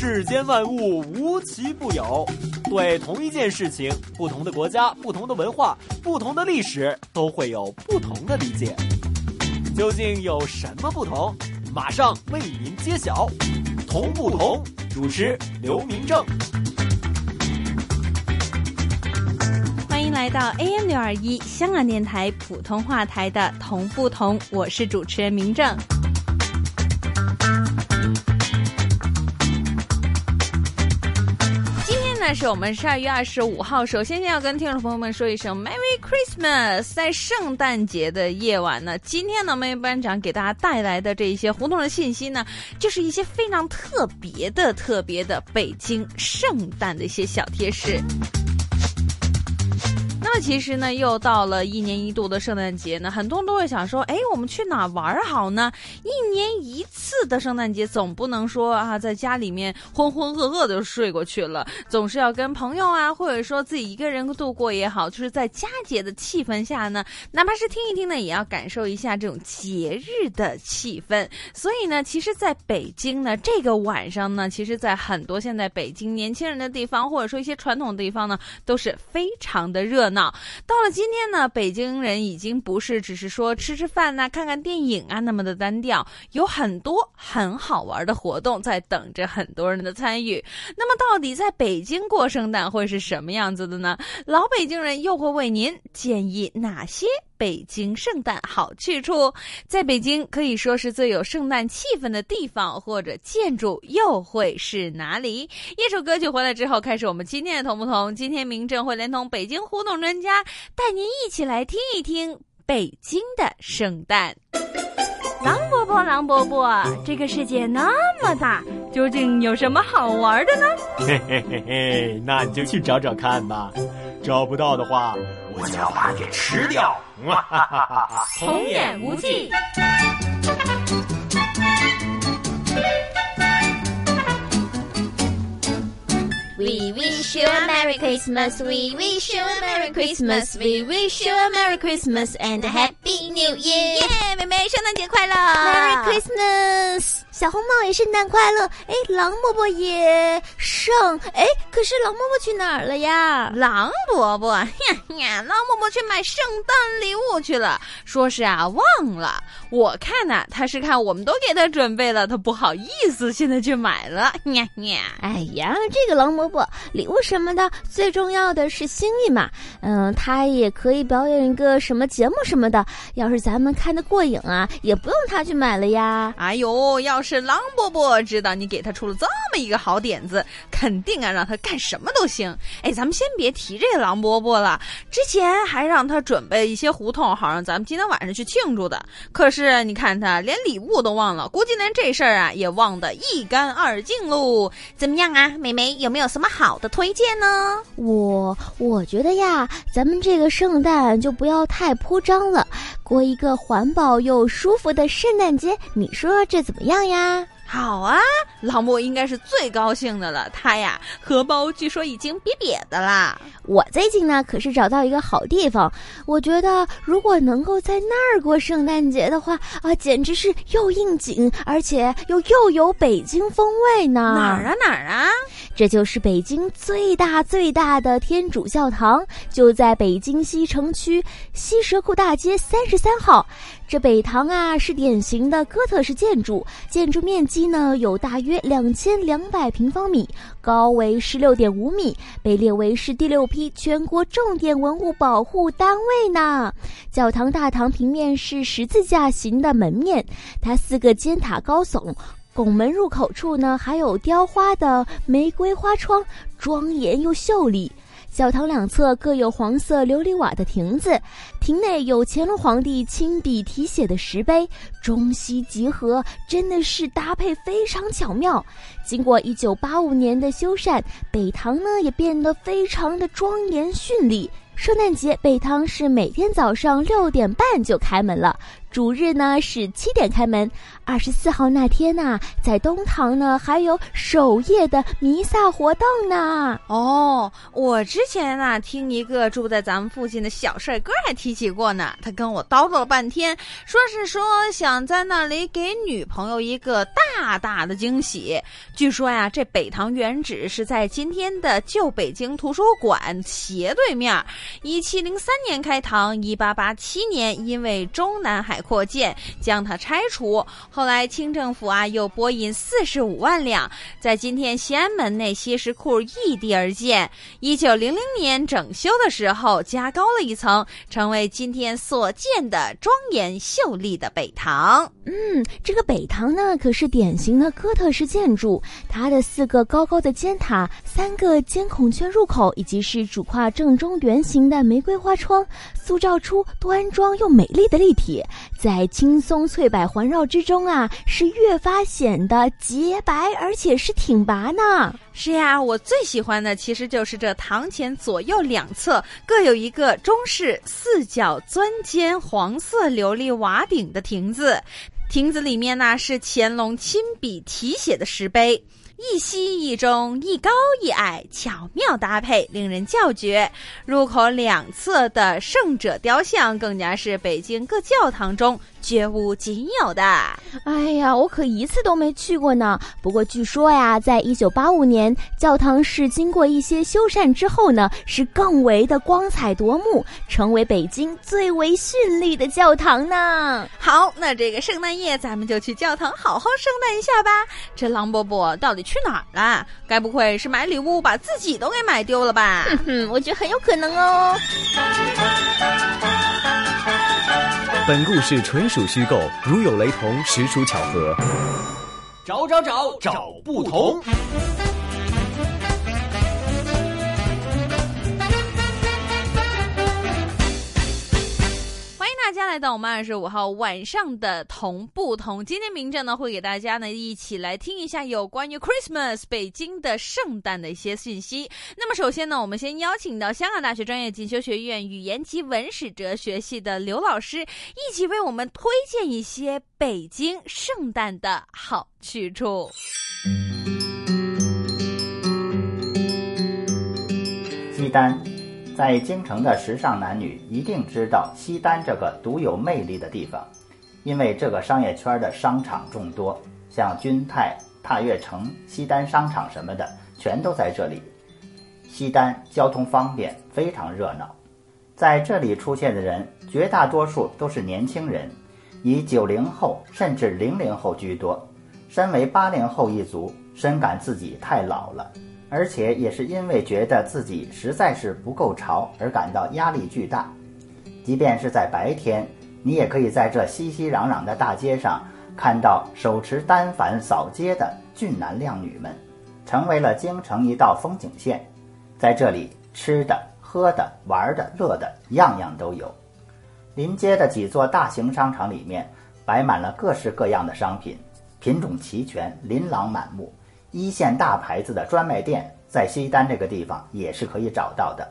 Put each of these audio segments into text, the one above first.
世间万物无奇不有，对同一件事情，不同的国家、不同的文化、不同的历史，都会有不同的理解。究竟有什么不同？马上为您揭晓。同不同，主持刘明正。欢迎来到 AM 六二一香港电台普通话台的《同不同》，我是主持人明正。是我们十二月二十五号。首先先，要跟听众朋友们说一声 Merry Christmas！在圣诞节的夜晚呢，今天呢，梅班长给大家带来的这一些互动的信息呢，就是一些非常特别的、特别的北京圣诞的一些小贴士。那么其实呢，又到了一年一度的圣诞节呢，很多人都会想说，哎，我们去哪玩好呢？一年一次的圣诞节，总不能说啊，在家里面浑浑噩噩的睡过去了，总是要跟朋友啊，或者说自己一个人度过也好，就是在佳节的气氛下呢，哪怕是听一听呢，也要感受一下这种节日的气氛。所以呢，其实在北京呢，这个晚上呢，其实在很多现在北京年轻人的地方，或者说一些传统地方呢，都是非常的热闹。到了今天呢，北京人已经不是只是说吃吃饭呐、看看电影啊那么的单调，有很多很好玩的活动在等着很多人的参与。那么，到底在北京过圣诞会是什么样子的呢？老北京人又会为您建议哪些？北京圣诞好去处，在北京可以说是最有圣诞气氛的地方或者建筑，又会是哪里？一首歌曲回来之后，开始我们今天的同不同。今天明正会连同北京互动专家，带您一起来听一听北京的圣诞。狼伯伯，狼伯伯，这个世界那么大，究竟有什么好玩的呢？嘿嘿嘿嘿，那你就去找找看吧。找不到的话，我就要把你给吃掉！哈哈哈哈童言无忌。We wish you a Merry Christmas. We wish you a Merry Christmas. We wish you a Merry Christmas and a Happy New Year. 耶，妹妹，圣诞节快乐！Merry Christmas. 小红帽也圣诞快乐！哎，狼伯伯也圣哎，可是狼伯伯去哪儿了呀？狼伯伯，呀 呀，狼伯伯去买圣诞礼物去了，说是啊忘了。我看呐，他是看我们都给他准备了，他不好意思，现在去买了。呀呀，哎呀，这个狼伯伯礼物什么的，最重要的是心意嘛。嗯，他也可以表演一个什么节目什么的，要是咱们看得过瘾啊，也不用他去买了呀。哎呦，要是。是狼伯伯知道你给他出了这么一个好点子，肯定啊让他干什么都行。哎，咱们先别提这个狼伯伯了，之前还让他准备一些胡同，好让咱们今天晚上去庆祝的。可是你看他连礼物都忘了，估计连这事儿啊也忘得一干二净喽。怎么样啊，美眉有没有什么好的推荐呢？我我觉得呀，咱们这个圣诞就不要太铺张了，过一个环保又舒服的圣诞节，你说这怎么样呀？ら。好啊，老莫应该是最高兴的了。他呀，荷包据说已经瘪瘪的啦。我最近呢，可是找到一个好地方。我觉得，如果能够在那儿过圣诞节的话，啊，简直是又应景，而且又又有北京风味呢。哪儿啊，哪儿啊？这就是北京最大最大的天主教堂，就在北京西城区西蛇库大街三十三号。这北堂啊，是典型的哥特式建筑，建筑面积呢有大约两千两百平方米，高为十六点五米，被列为是第六批全国重点文物保护单位呢。教堂大堂平面是十字架形的门面，它四个尖塔高耸，拱门入口处呢还有雕花的玫瑰花窗，庄严又秀丽。教堂两侧各有黄色琉璃瓦的亭子，亭内有乾隆皇帝亲笔题写的石碑，中西结合，真的是搭配非常巧妙。经过一九八五年的修缮，北堂呢也变得非常的庄严绚丽。圣诞节北堂是每天早上六点半就开门了，主日呢是七点开门。二十四号那天呐，在东堂呢还有守夜的弥撒活动呢。哦，我之前啊听一个住在咱们附近的小帅哥还提起过呢，他跟我叨叨了半天，说是说想在那里给女朋友一个大大的惊喜。据说呀，这北堂原址是在今天的旧北京图书馆斜对面。一七零三年开堂，一八八七年因为中南海扩建，将它拆除。后来清政府啊又拨银四十五万两，在今天西安门内西什库异地而建。一九零零年整修的时候加高了一层，成为今天所见的庄严秀丽的北堂。嗯，这个北堂呢可是典型的哥特式建筑，它的四个高高的尖塔、三个尖孔雀入口，以及是主跨正中圆形的玫瑰花窗，塑造出端庄又美丽的立体，在青松翠柏环绕之中。啊，是越发显得洁白，而且是挺拔呢。是呀，我最喜欢的其实就是这堂前左右两侧各有一个中式四角钻尖黄色琉璃瓦顶的亭子，亭子里面呢是乾隆亲笔题写的石碑。一西一中，一高一矮，巧妙搭配，令人叫绝。入口两侧的圣者雕像，更加是北京各教堂中绝无仅有的。哎呀，我可一次都没去过呢。不过据说呀，在一九八五年，教堂是经过一些修缮之后呢，是更为的光彩夺目，成为北京最为绚丽的教堂呢。好，那这个圣诞夜，咱们就去教堂好好圣诞一下吧。这狼伯伯到底？去哪儿了？该不会是买礼物把自己都给买丢了吧？哼，我觉得很有可能哦。本故事纯属虚构，如有雷同，实属巧合。找找找找不同。家来到我们二十五号晚上的同不同，今天明正呢会给大家呢一起来听一下有关于 Christmas 北京的圣诞的一些信息。那么首先呢，我们先邀请到香港大学专业进修学院语言及文史哲学系的刘老师，一起为我们推荐一些北京圣诞的好去处。西单。在京城的时尚男女一定知道西单这个独有魅力的地方，因为这个商业圈的商场众多，像君泰、踏月城、西单商场什么的，全都在这里。西单交通方便，非常热闹。在这里出现的人，绝大多数都是年轻人，以九零后甚至零零后居多。身为八零后一族，深感自己太老了。而且也是因为觉得自己实在是不够潮而感到压力巨大。即便是在白天，你也可以在这熙熙攘攘的大街上看到手持单反扫街的俊男靓女们，成为了京城一道风景线。在这里，吃的、喝的、玩的、乐的，样样都有。临街的几座大型商场里面，摆满了各式各样的商品，品种齐全，琳琅满目。一线大牌子的专卖店在西单这个地方也是可以找到的。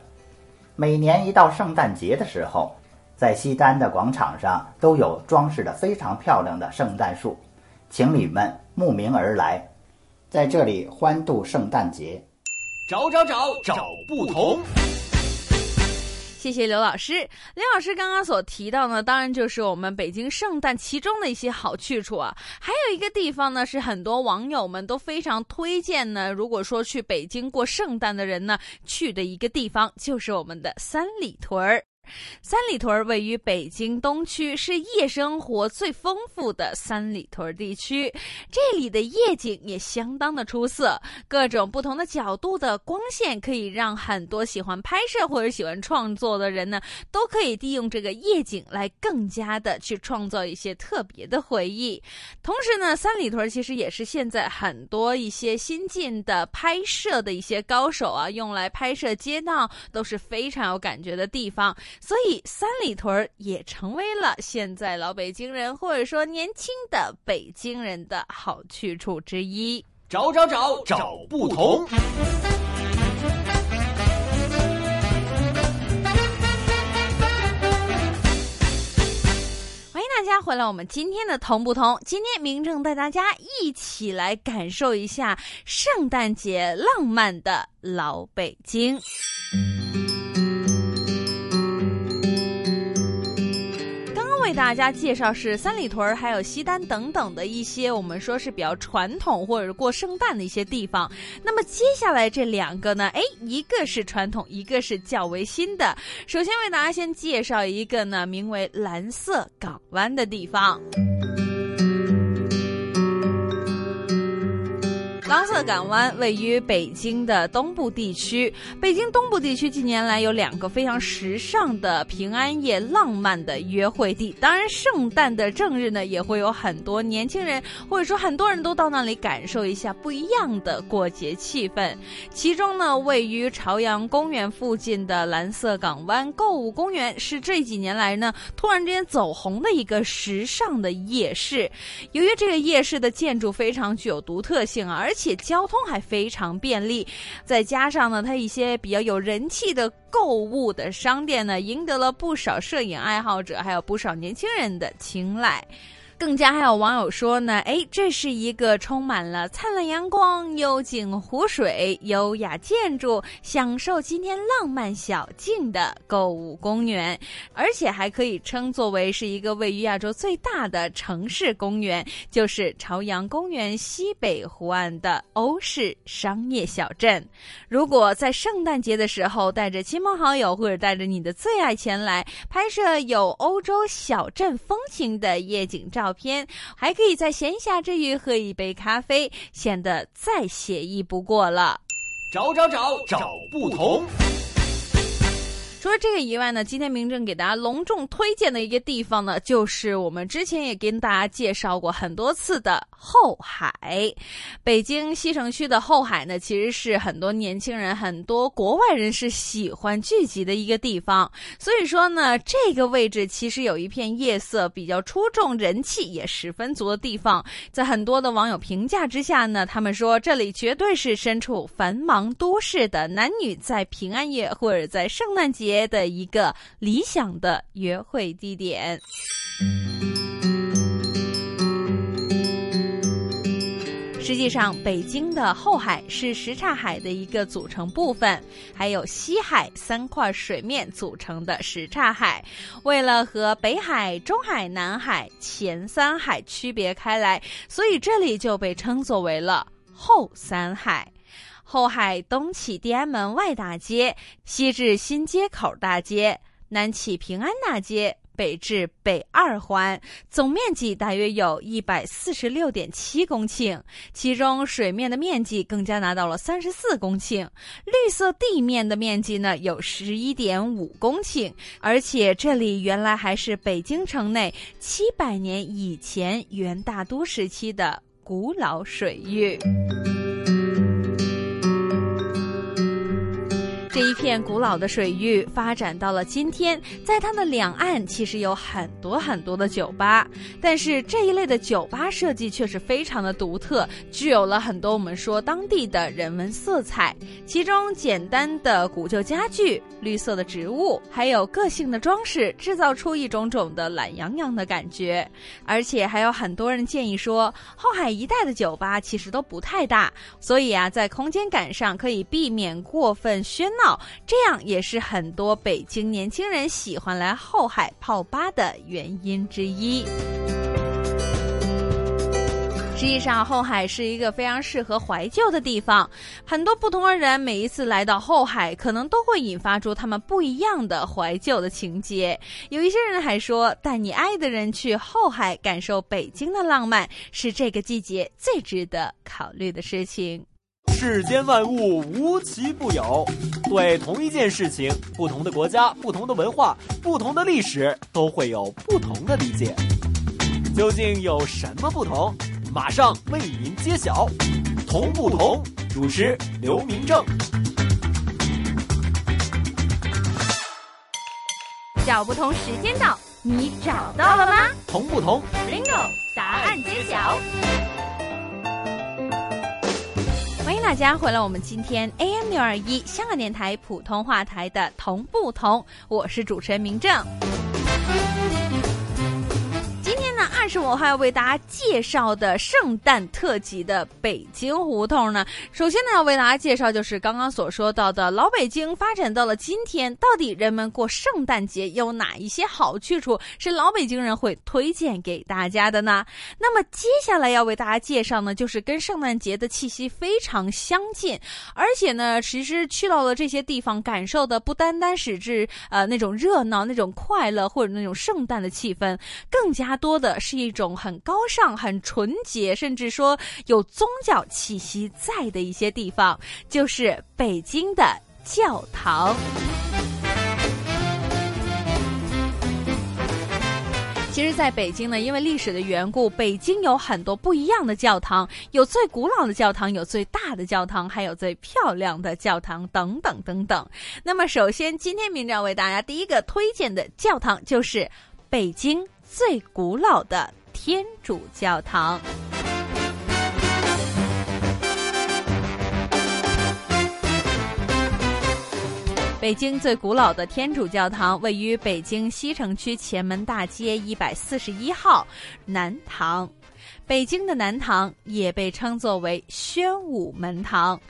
每年一到圣诞节的时候，在西单的广场上都有装饰的非常漂亮的圣诞树，情侣们慕名而来，在这里欢度圣诞节。找找找找不同。谢谢刘老师。刘老师刚刚所提到呢，当然就是我们北京圣诞其中的一些好去处啊。还有一个地方呢，是很多网友们都非常推荐呢。如果说去北京过圣诞的人呢，去的一个地方就是我们的三里屯儿。三里屯儿位于北京东区，是夜生活最丰富的三里屯地区。这里的夜景也相当的出色，各种不同的角度的光线可以让很多喜欢拍摄或者喜欢创作的人呢，都可以利用这个夜景来更加的去创造一些特别的回忆。同时呢，三里屯其实也是现在很多一些新进的拍摄的一些高手啊，用来拍摄街道都是非常有感觉的地方。所以三里屯也成为了现在老北京人或者说年轻的北京人的好去处之一。找找找找不同。大家家回来，我们今天的同不同？今天明正带大家一起来感受一下圣诞节浪漫的老北京。大家介绍是三里屯还有西单等等的一些我们说是比较传统或者是过圣诞的一些地方。那么接下来这两个呢，哎，一个是传统，一个是较为新的。首先为大家先介绍一个呢，名为蓝色港湾的地方。蓝色港湾位于北京的东部地区。北京东部地区近年来有两个非常时尚的平安夜浪漫的约会地。当然，圣诞的正日呢，也会有很多年轻人或者说很多人都到那里感受一下不一样的过节气氛。其中呢，位于朝阳公园附近的蓝色港湾购物公园是这几年来呢突然之间走红的一个时尚的夜市。由于这个夜市的建筑非常具有独特性啊，而且且交通还非常便利，再加上呢，它一些比较有人气的购物的商店呢，赢得了不少摄影爱好者，还有不少年轻人的青睐。更加还有网友说呢，哎，这是一个充满了灿烂阳光、幽静湖水、优雅建筑、享受今天浪漫小径的购物公园，而且还可以称作为是一个位于亚洲最大的城市公园，就是朝阳公园西北湖岸的欧式商业小镇。如果在圣诞节的时候带着亲朋好友或者带着你的最爱前来拍摄有欧洲小镇风情的夜景照。照片还可以在闲暇之余喝一杯咖啡，显得再写意不过了。找找找找不同。除了这个以外呢，今天明正给大家隆重推荐的一个地方呢，就是我们之前也跟大家介绍过很多次的后海。北京西城区的后海呢，其实是很多年轻人、很多国外人士喜欢聚集的一个地方。所以说呢，这个位置其实有一片夜色比较出众、人气也十分足的地方。在很多的网友评价之下呢，他们说这里绝对是身处繁忙都市的男女在平安夜或者在圣诞节。的一个理想的约会地点。实际上，北京的后海是什刹海的一个组成部分，还有西海三块水面组成的什刹海。为了和北海、中海、南海前三海区别开来，所以这里就被称作为了后三海。后海东起地安门外大街，西至新街口大街，南起平安大街，北至北二环，总面积大约有一百四十六点七公顷，其中水面的面积更加拿到了三十四公顷，绿色地面的面积呢有十一点五公顷，而且这里原来还是北京城内七百年以前元大都时期的古老水域。这一片古老的水域发展到了今天，在它的两岸其实有很多很多的酒吧，但是这一类的酒吧设计却是非常的独特，具有了很多我们说当地的人文色彩。其中简单的古旧家具、绿色的植物，还有个性的装饰，制造出一种种的懒洋洋的感觉。而且还有很多人建议说，后海一带的酒吧其实都不太大，所以啊，在空间感上可以避免过分喧闹。这样也是很多北京年轻人喜欢来后海泡吧的原因之一。实际上，后海是一个非常适合怀旧的地方。很多不同的人每一次来到后海，可能都会引发出他们不一样的怀旧的情节。有一些人还说，带你爱的人去后海感受北京的浪漫，是这个季节最值得考虑的事情。世间万物无奇不有，对同一件事情，不同的国家、不同的文化、不同的历史，都会有不同的理解。究竟有什么不同？马上为您揭晓。同不同，主持刘明正。找不同时间到，你找到了吗？同不同，Bingo，答案揭晓。迎大家回来，我们今天 AM 六二一香港电台普通话台的同不同，我是主持人明正。是我还要为大家介绍的圣诞特辑的北京胡同呢？首先呢，要为大家介绍就是刚刚所说到的老北京发展到了今天，到底人们过圣诞节有哪一些好去处是老北京人会推荐给大家的呢？那么接下来要为大家介绍呢，就是跟圣诞节的气息非常相近，而且呢，其实去到了这些地方，感受的不单单是指呃那种热闹、那种快乐或者那种圣诞的气氛，更加多的是一种很高尚、很纯洁，甚至说有宗教气息在的一些地方，就是北京的教堂。其实，在北京呢，因为历史的缘故，北京有很多不一样的教堂，有最古老的教堂，有最大的教堂，还有最漂亮的教堂，等等等等。那么，首先今天明章为大家第一个推荐的教堂就是北京最古老的天主教堂。北京最古老的天主教堂位于北京西城区前门大街一百四十一号南堂。北京的南堂也被称作为宣武门堂。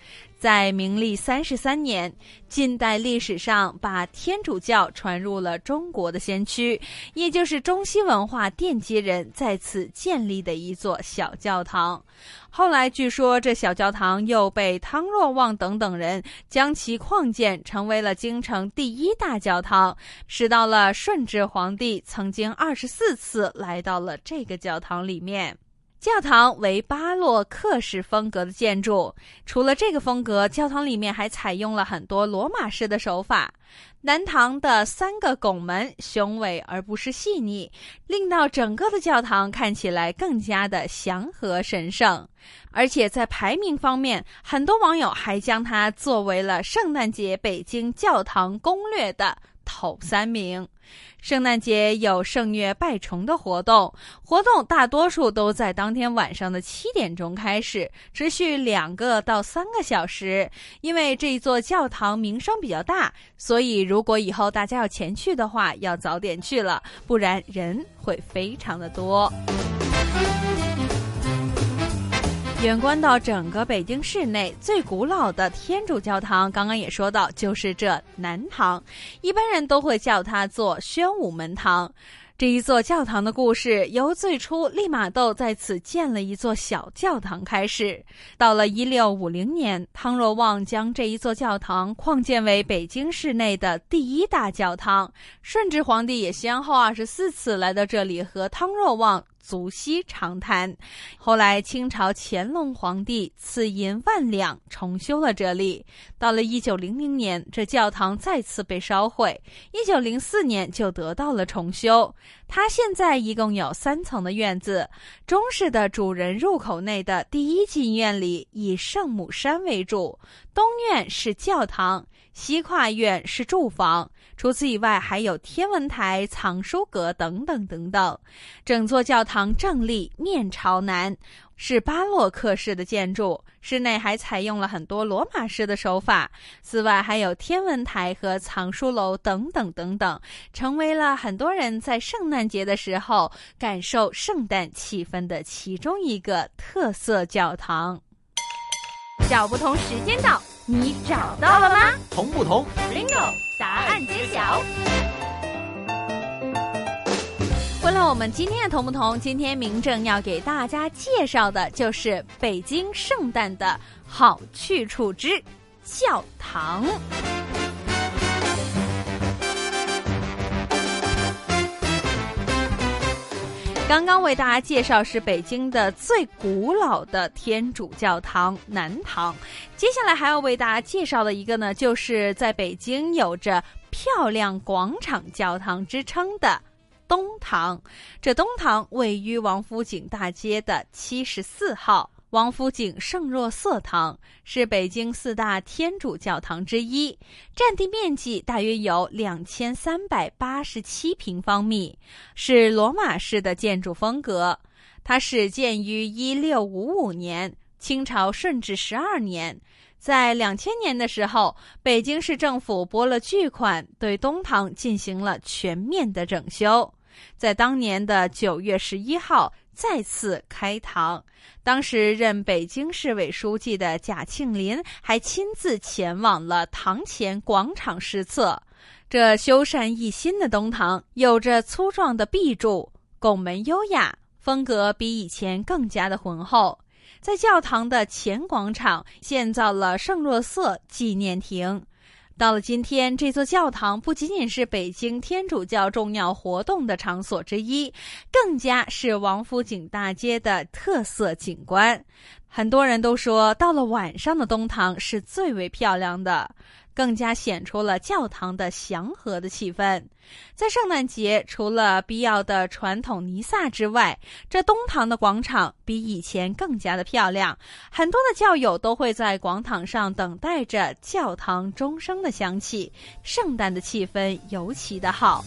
在明历三十三年，近代历史上把天主教传入了中国的先驱，也就是中西文化奠基人在此建立的一座小教堂。后来据说这小教堂又被汤若望等等人将其扩建，成为了京城第一大教堂。使到了顺治皇帝曾经二十四次来到了这个教堂里面。教堂为巴洛克式风格的建筑，除了这个风格，教堂里面还采用了很多罗马式的手法。南堂的三个拱门雄伟而不失细腻，令到整个的教堂看起来更加的祥和神圣。而且在排名方面，很多网友还将它作为了圣诞节北京教堂攻略的头三名。圣诞节有圣虐拜虫的活动，活动大多数都在当天晚上的七点钟开始，持续两个到三个小时。因为这一座教堂名声比较大，所以如果以后大家要前去的话，要早点去了，不然人会非常的多。远观到整个北京市内最古老的天主教堂，刚刚也说到，就是这南堂，一般人都会叫它做宣武门堂。这一座教堂的故事，由最初利玛窦在此建了一座小教堂开始。到了一六五零年，汤若望将这一座教堂扩建为北京市内的第一大教堂。顺治皇帝也先后二十四次来到这里和汤若望。足息长谈。后来，清朝乾隆皇帝赐银万两重修了这里。到了一九零零年，这教堂再次被烧毁。一九零四年就得到了重修。它现在一共有三层的院子。中式的主人入口内的第一进院里以圣母山为主，东院是教堂。西跨院是住房，除此以外还有天文台、藏书阁等等等等。整座教堂正立，面朝南，是巴洛克式的建筑。室内还采用了很多罗马式的手法。此外还有天文台和藏书楼等等等等，成为了很多人在圣诞节的时候感受圣诞气氛的其中一个特色教堂。找不同时间到。你找到了吗？同不同？Bingo！答案揭晓。为了我们今天的同不同，今天明正要给大家介绍的就是北京圣诞的好去处之教堂。刚刚为大家介绍是北京的最古老的天主教堂南堂，接下来还要为大家介绍的一个呢，就是在北京有着漂亮广场教堂之称的东堂。这东堂位于王府井大街的七十四号。王府井圣若瑟堂是北京四大天主教堂之一，占地面积大约有两千三百八十七平方米，是罗马式的建筑风格。它始建于一六五五年，清朝顺治十二年。在两千年的时候，北京市政府拨了巨款，对东堂进行了全面的整修。在当年的九月十一号再次开堂。当时任北京市委书记的贾庆林还亲自前往了堂前广场视测。这修缮一新的东堂，有着粗壮的壁柱，拱门优雅，风格比以前更加的浑厚。在教堂的前广场建造了圣若瑟纪念亭。到了今天，这座教堂不仅仅是北京天主教重要活动的场所之一，更加是王府井大街的特色景观。很多人都说，到了晚上的东堂是最为漂亮的。更加显出了教堂的祥和的气氛。在圣诞节，除了必要的传统弥撒之外，这东堂的广场比以前更加的漂亮。很多的教友都会在广场上等待着教堂钟声的响起，圣诞的气氛尤其的好。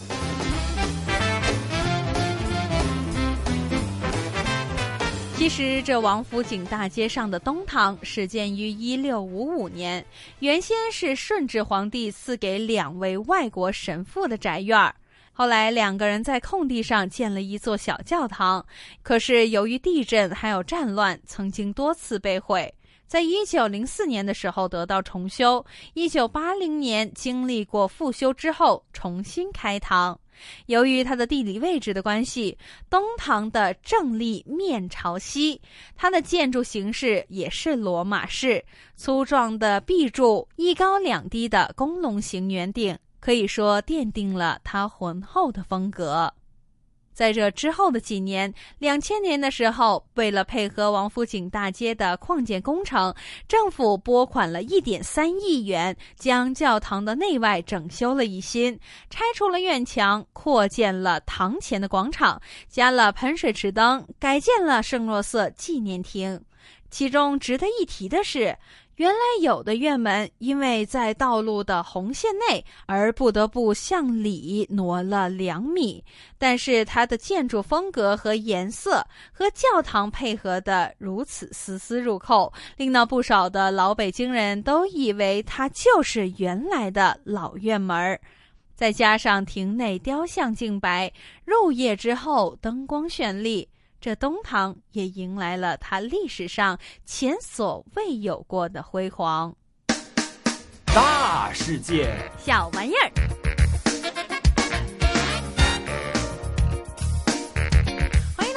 其实，这王府井大街上的东堂始建于一六五五年，原先是顺治皇帝赐给两位外国神父的宅院。后来，两个人在空地上建了一座小教堂，可是由于地震还有战乱，曾经多次被毁。在一九零四年的时候得到重修，一九八零年经历过复修之后重新开堂。由于它的地理位置的关系，东堂的正立面朝西，它的建筑形式也是罗马式，粗壮的壁柱，一高两低的工龙形圆顶，可以说奠定了它浑厚的风格。在这之后的几年，两千年的时候，为了配合王府井大街的扩建工程，政府拨款了一点三亿元，将教堂的内外整修了一新，拆除了院墙，扩建了堂前的广场，加了喷水池灯，改建了圣若瑟纪念亭。其中值得一提的是，原来有的院门因为在道路的红线内，而不得不向里挪了两米。但是它的建筑风格和颜色和教堂配合的如此丝丝入扣，令到不少的老北京人都以为它就是原来的老院门。再加上亭内雕像净白，入夜之后灯光绚丽。这东堂也迎来了它历史上前所未有过的辉煌。大世界，小玩意儿。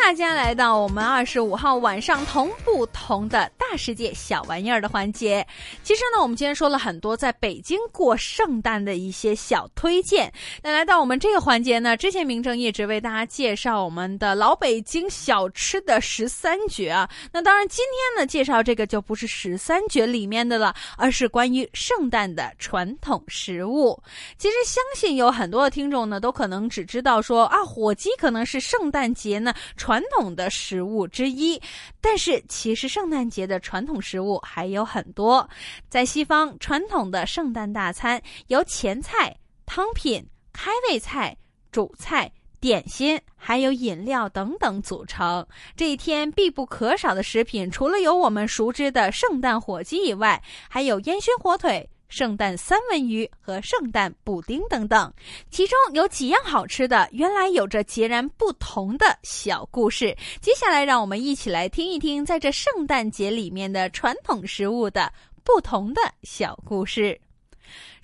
大家来到我们二十五号晚上同不同的大世界小玩意儿的环节。其实呢，我们今天说了很多在北京过圣诞的一些小推荐。那来到我们这个环节呢，之前明正一直为大家介绍我们的老北京小吃的十三绝啊。那当然，今天呢介绍这个就不是十三绝里面的了，而是关于圣诞的传统食物。其实相信有很多的听众呢，都可能只知道说啊，火鸡可能是圣诞节呢传。传统的食物之一，但是其实圣诞节的传统食物还有很多。在西方，传统的圣诞大餐由前菜、汤品、开胃菜、主菜、点心，还有饮料等等组成。这一天必不可少的食品，除了有我们熟知的圣诞火鸡以外，还有烟熏火腿。圣诞三文鱼和圣诞布丁等等，其中有几样好吃的，原来有着截然不同的小故事。接下来，让我们一起来听一听，在这圣诞节里面的传统食物的不同的小故事。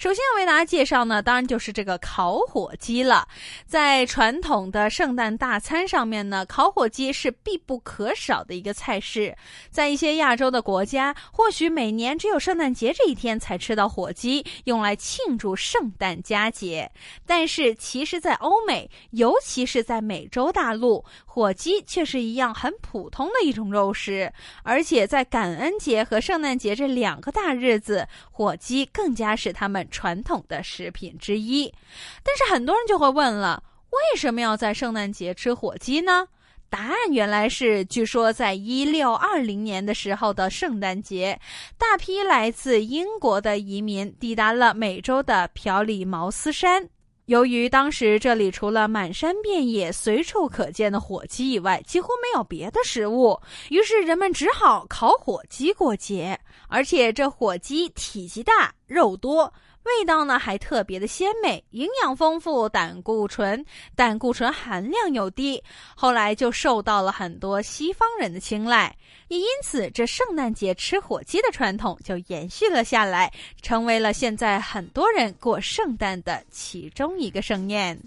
首先要为大家介绍呢，当然就是这个烤火鸡了。在传统的圣诞大餐上面呢，烤火鸡是必不可少的一个菜式。在一些亚洲的国家，或许每年只有圣诞节这一天才吃到火鸡，用来庆祝圣诞佳节。但是，其实，在欧美，尤其是在美洲大陆，火鸡却是一样很普通的一种肉食。而且，在感恩节和圣诞节这两个大日子，火鸡更加使他们。传统的食品之一，但是很多人就会问了：为什么要在圣诞节吃火鸡呢？答案原来是，据说在一六二零年的时候的圣诞节，大批来自英国的移民抵达了美洲的朴里茅斯山。由于当时这里除了满山遍野、随处可见的火鸡以外，几乎没有别的食物，于是人们只好烤火鸡过节。而且这火鸡体积大。肉多。味道呢还特别的鲜美，营养丰富，胆固醇胆固醇含量又低，后来就受到了很多西方人的青睐，也因此这圣诞节吃火鸡的传统就延续了下来，成为了现在很多人过圣诞的其中一个盛宴。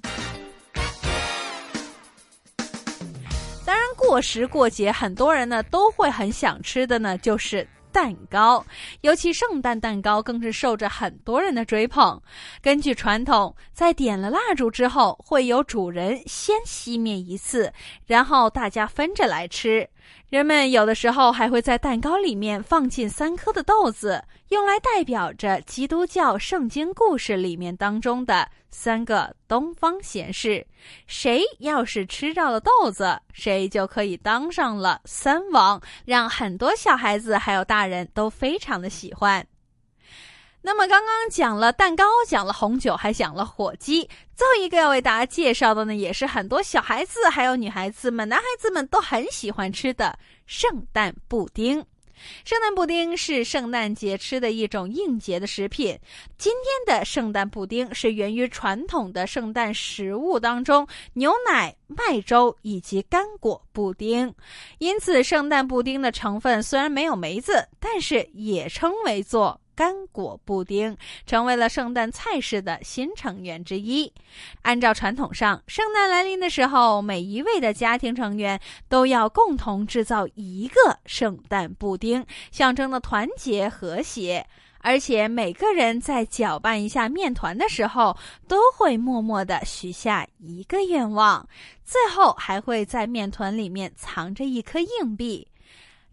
当然，过时过节，很多人呢都会很想吃的呢，就是。蛋糕，尤其圣诞蛋糕更是受着很多人的追捧。根据传统，在点了蜡烛之后，会有主人先熄灭一次，然后大家分着来吃。人们有的时候还会在蛋糕里面放进三颗的豆子，用来代表着基督教圣经故事里面当中的三个东方贤士。谁要是吃到了豆子，谁就可以当上了三王，让很多小孩子还有大人都非常的喜欢。那么刚刚讲了蛋糕，讲了红酒，还讲了火鸡。最后一个要为大家介绍的呢，也是很多小孩子还有女孩子们、男孩子们都很喜欢吃的圣诞布丁。圣诞布丁是圣诞节吃的一种应节的食品。今天的圣诞布丁是源于传统的圣诞食物当中牛奶、麦粥以及干果布丁，因此圣诞布丁的成分虽然没有梅子，但是也称为做。干果布丁成为了圣诞菜式的新成员之一。按照传统上，圣诞来临的时候，每一位的家庭成员都要共同制造一个圣诞布丁，象征的团结和谐。而且每个人在搅拌一下面团的时候，都会默默的许下一个愿望，最后还会在面团里面藏着一颗硬币。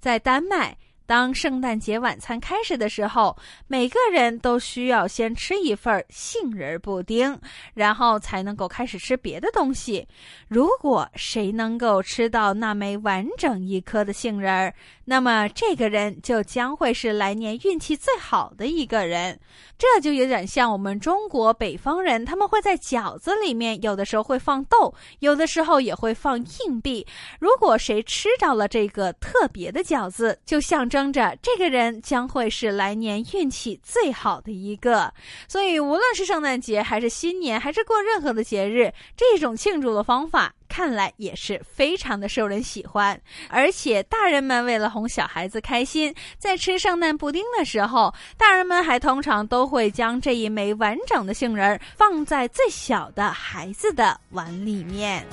在丹麦。当圣诞节晚餐开始的时候，每个人都需要先吃一份杏仁布丁，然后才能够开始吃别的东西。如果谁能够吃到那枚完整一颗的杏仁儿，那么这个人就将会是来年运气最好的一个人。这就有点像我们中国北方人，他们会在饺子里面有的时候会放豆，有的时候也会放硬币。如果谁吃着了这个特别的饺子，就象征着这个人将会是来年运气最好的一个。所以，无论是圣诞节，还是新年，还是过任何的节日，这种庆祝的方法。看来也是非常的受人喜欢，而且大人们为了哄小孩子开心，在吃圣诞布丁的时候，大人们还通常都会将这一枚完整的杏仁放在最小的孩子的碗里面。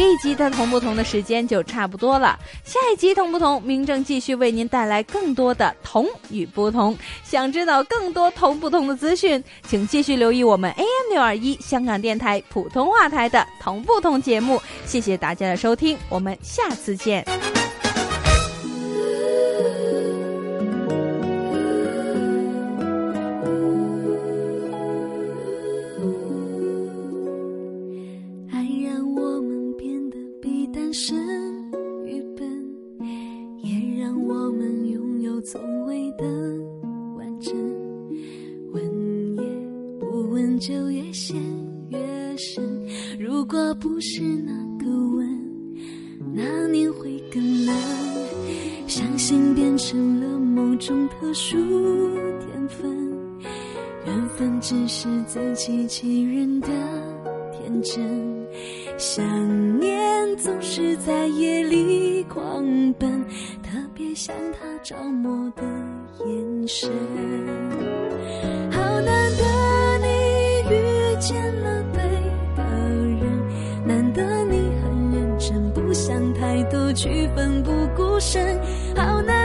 这一集的同不同的时间就差不多了，下一集同不同，明正继续为您带来更多的同与不同。想知道更多同不同的资讯，请继续留意我们 AM 六二一香港电台普通话台的同不同节目。谢谢大家的收听，我们下次见。去奋不顾身。好难